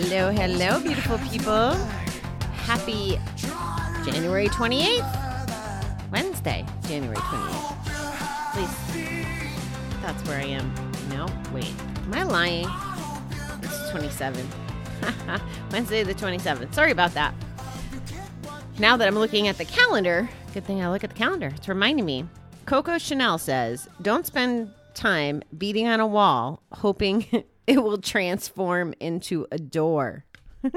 Hello, hello, beautiful people. Happy January 28th. Wednesday, January 28th. Please. That's where I am. No, wait. Am I lying? It's 27. Wednesday the 27th. Sorry about that. Now that I'm looking at the calendar, good thing I look at the calendar. It's reminding me. Coco Chanel says, Don't spend time beating on a wall hoping it will transform into a door.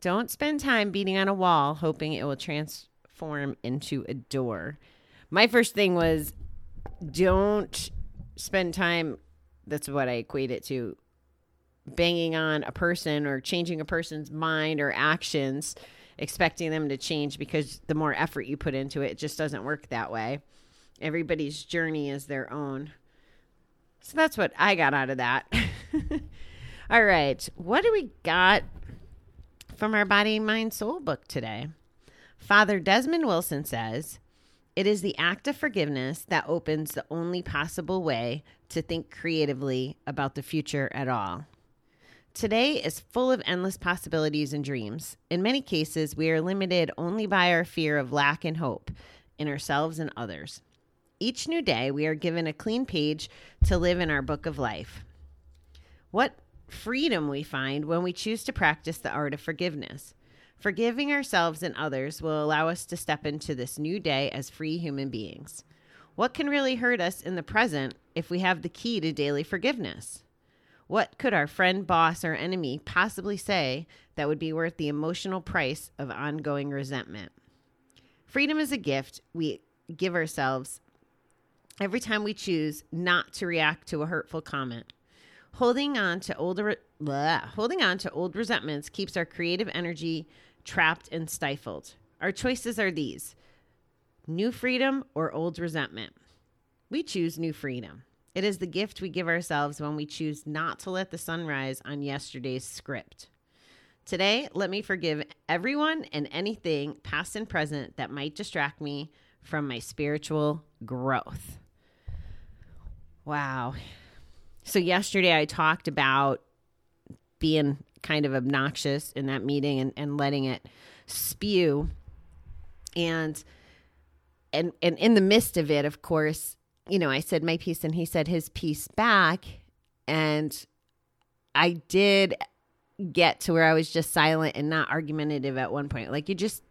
Don't spend time beating on a wall hoping it will transform into a door. My first thing was don't spend time, that's what I equate it to, banging on a person or changing a person's mind or actions, expecting them to change because the more effort you put into it, it just doesn't work that way. Everybody's journey is their own. So that's what I got out of that. All right. What do we got from our Body, Mind, Soul book today? Father Desmond Wilson says, It is the act of forgiveness that opens the only possible way to think creatively about the future at all. Today is full of endless possibilities and dreams. In many cases, we are limited only by our fear of lack and hope in ourselves and others. Each new day, we are given a clean page to live in our book of life. What freedom we find when we choose to practice the art of forgiveness. Forgiving ourselves and others will allow us to step into this new day as free human beings. What can really hurt us in the present if we have the key to daily forgiveness? What could our friend, boss, or enemy possibly say that would be worth the emotional price of ongoing resentment? Freedom is a gift we give ourselves every time we choose not to react to a hurtful comment. Holding on to older blah, holding on to old resentments keeps our creative energy trapped and stifled. Our choices are these: new freedom or old resentment. We choose new freedom. It is the gift we give ourselves when we choose not to let the sun rise on yesterday's script. Today, let me forgive everyone and anything, past and present, that might distract me from my spiritual growth. Wow. So, yesterday I talked about being kind of obnoxious in that meeting and, and letting it spew. And, and, and in the midst of it, of course, you know, I said my piece and he said his piece back. And I did get to where I was just silent and not argumentative at one point. Like you just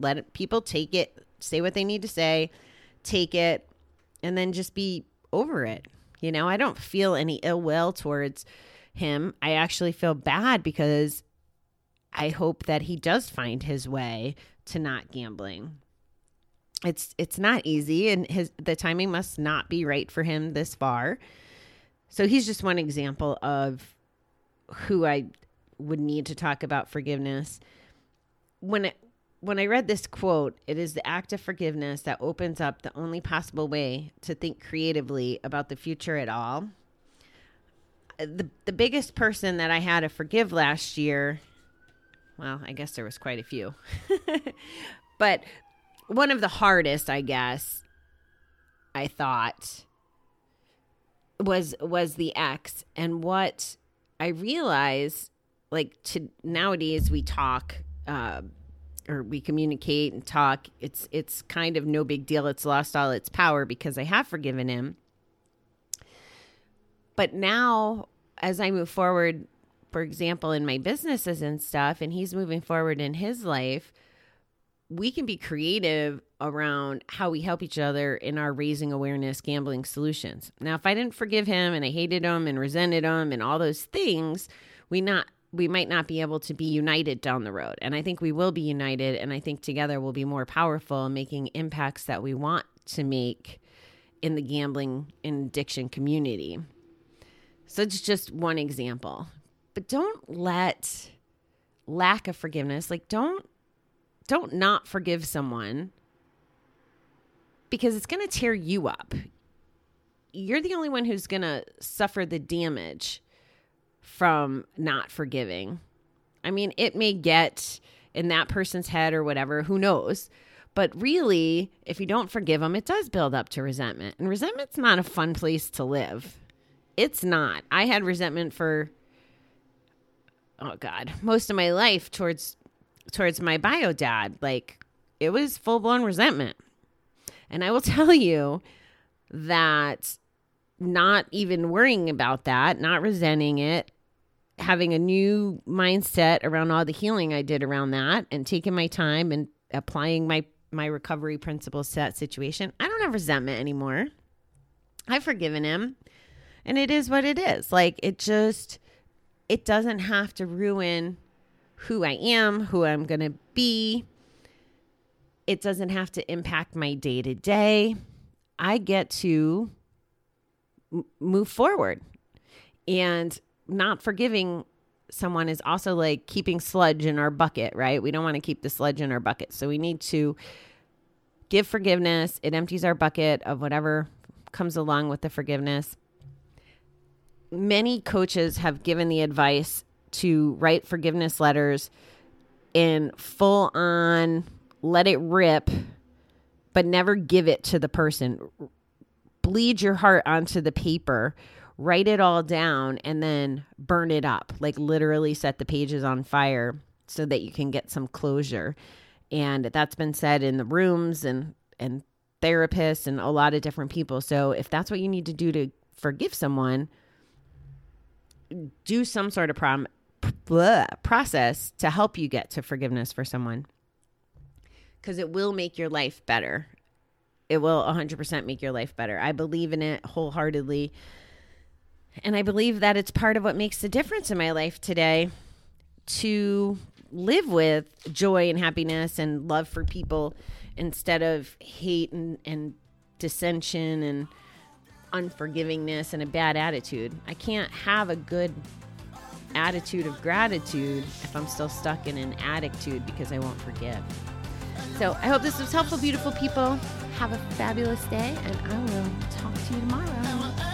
let people take it, say what they need to say, take it, and then just be over it. You know, I don't feel any ill will towards him. I actually feel bad because I hope that he does find his way to not gambling. It's it's not easy and his the timing must not be right for him this far. So he's just one example of who I would need to talk about forgiveness. When it when I read this quote, it is the act of forgiveness that opens up the only possible way to think creatively about the future at all. The the biggest person that I had to forgive last year, well, I guess there was quite a few. but one of the hardest, I guess, I thought was was the ex and what I realized like to nowadays we talk uh or we communicate and talk it's it's kind of no big deal. It's lost all its power because i have forgiven him. But now as i move forward for example in my businesses and stuff and he's moving forward in his life we can be creative around how we help each other in our raising awareness gambling solutions. Now if i didn't forgive him and i hated him and resented him and all those things we not we might not be able to be united down the road. And I think we will be united. And I think together we'll be more powerful making impacts that we want to make in the gambling and addiction community. So it's just one example. But don't let lack of forgiveness, like don't don't not forgive someone because it's going to tear you up. You're the only one who's going to suffer the damage from not forgiving. I mean, it may get in that person's head or whatever, who knows. But really, if you don't forgive them, it does build up to resentment. And resentment's not a fun place to live. It's not. I had resentment for oh god, most of my life towards towards my bio dad. Like it was full blown resentment. And I will tell you that not even worrying about that, not resenting it, having a new mindset around all the healing I did around that and taking my time and applying my my recovery principles to that situation. I don't have resentment anymore. I've forgiven him. And it is what it is. Like it just it doesn't have to ruin who I am, who I'm going to be. It doesn't have to impact my day to day. I get to m- move forward. And not forgiving someone is also like keeping sludge in our bucket, right? We don't want to keep the sludge in our bucket. So we need to give forgiveness. It empties our bucket of whatever comes along with the forgiveness many coaches have given the advice to write forgiveness letters in full on let it rip but never give it to the person bleed your heart onto the paper write it all down and then burn it up like literally set the pages on fire so that you can get some closure and that's been said in the rooms and and therapists and a lot of different people so if that's what you need to do to forgive someone do some sort of prom- process to help you get to forgiveness for someone because it will make your life better. It will 100% make your life better. I believe in it wholeheartedly. And I believe that it's part of what makes the difference in my life today to live with joy and happiness and love for people instead of hate and, and dissension and unforgivingness and a bad attitude. I can't have a good attitude of gratitude if I'm still stuck in an attitude because I won't forgive. So I hope this was helpful, beautiful people. Have a fabulous day, and I will talk to you tomorrow.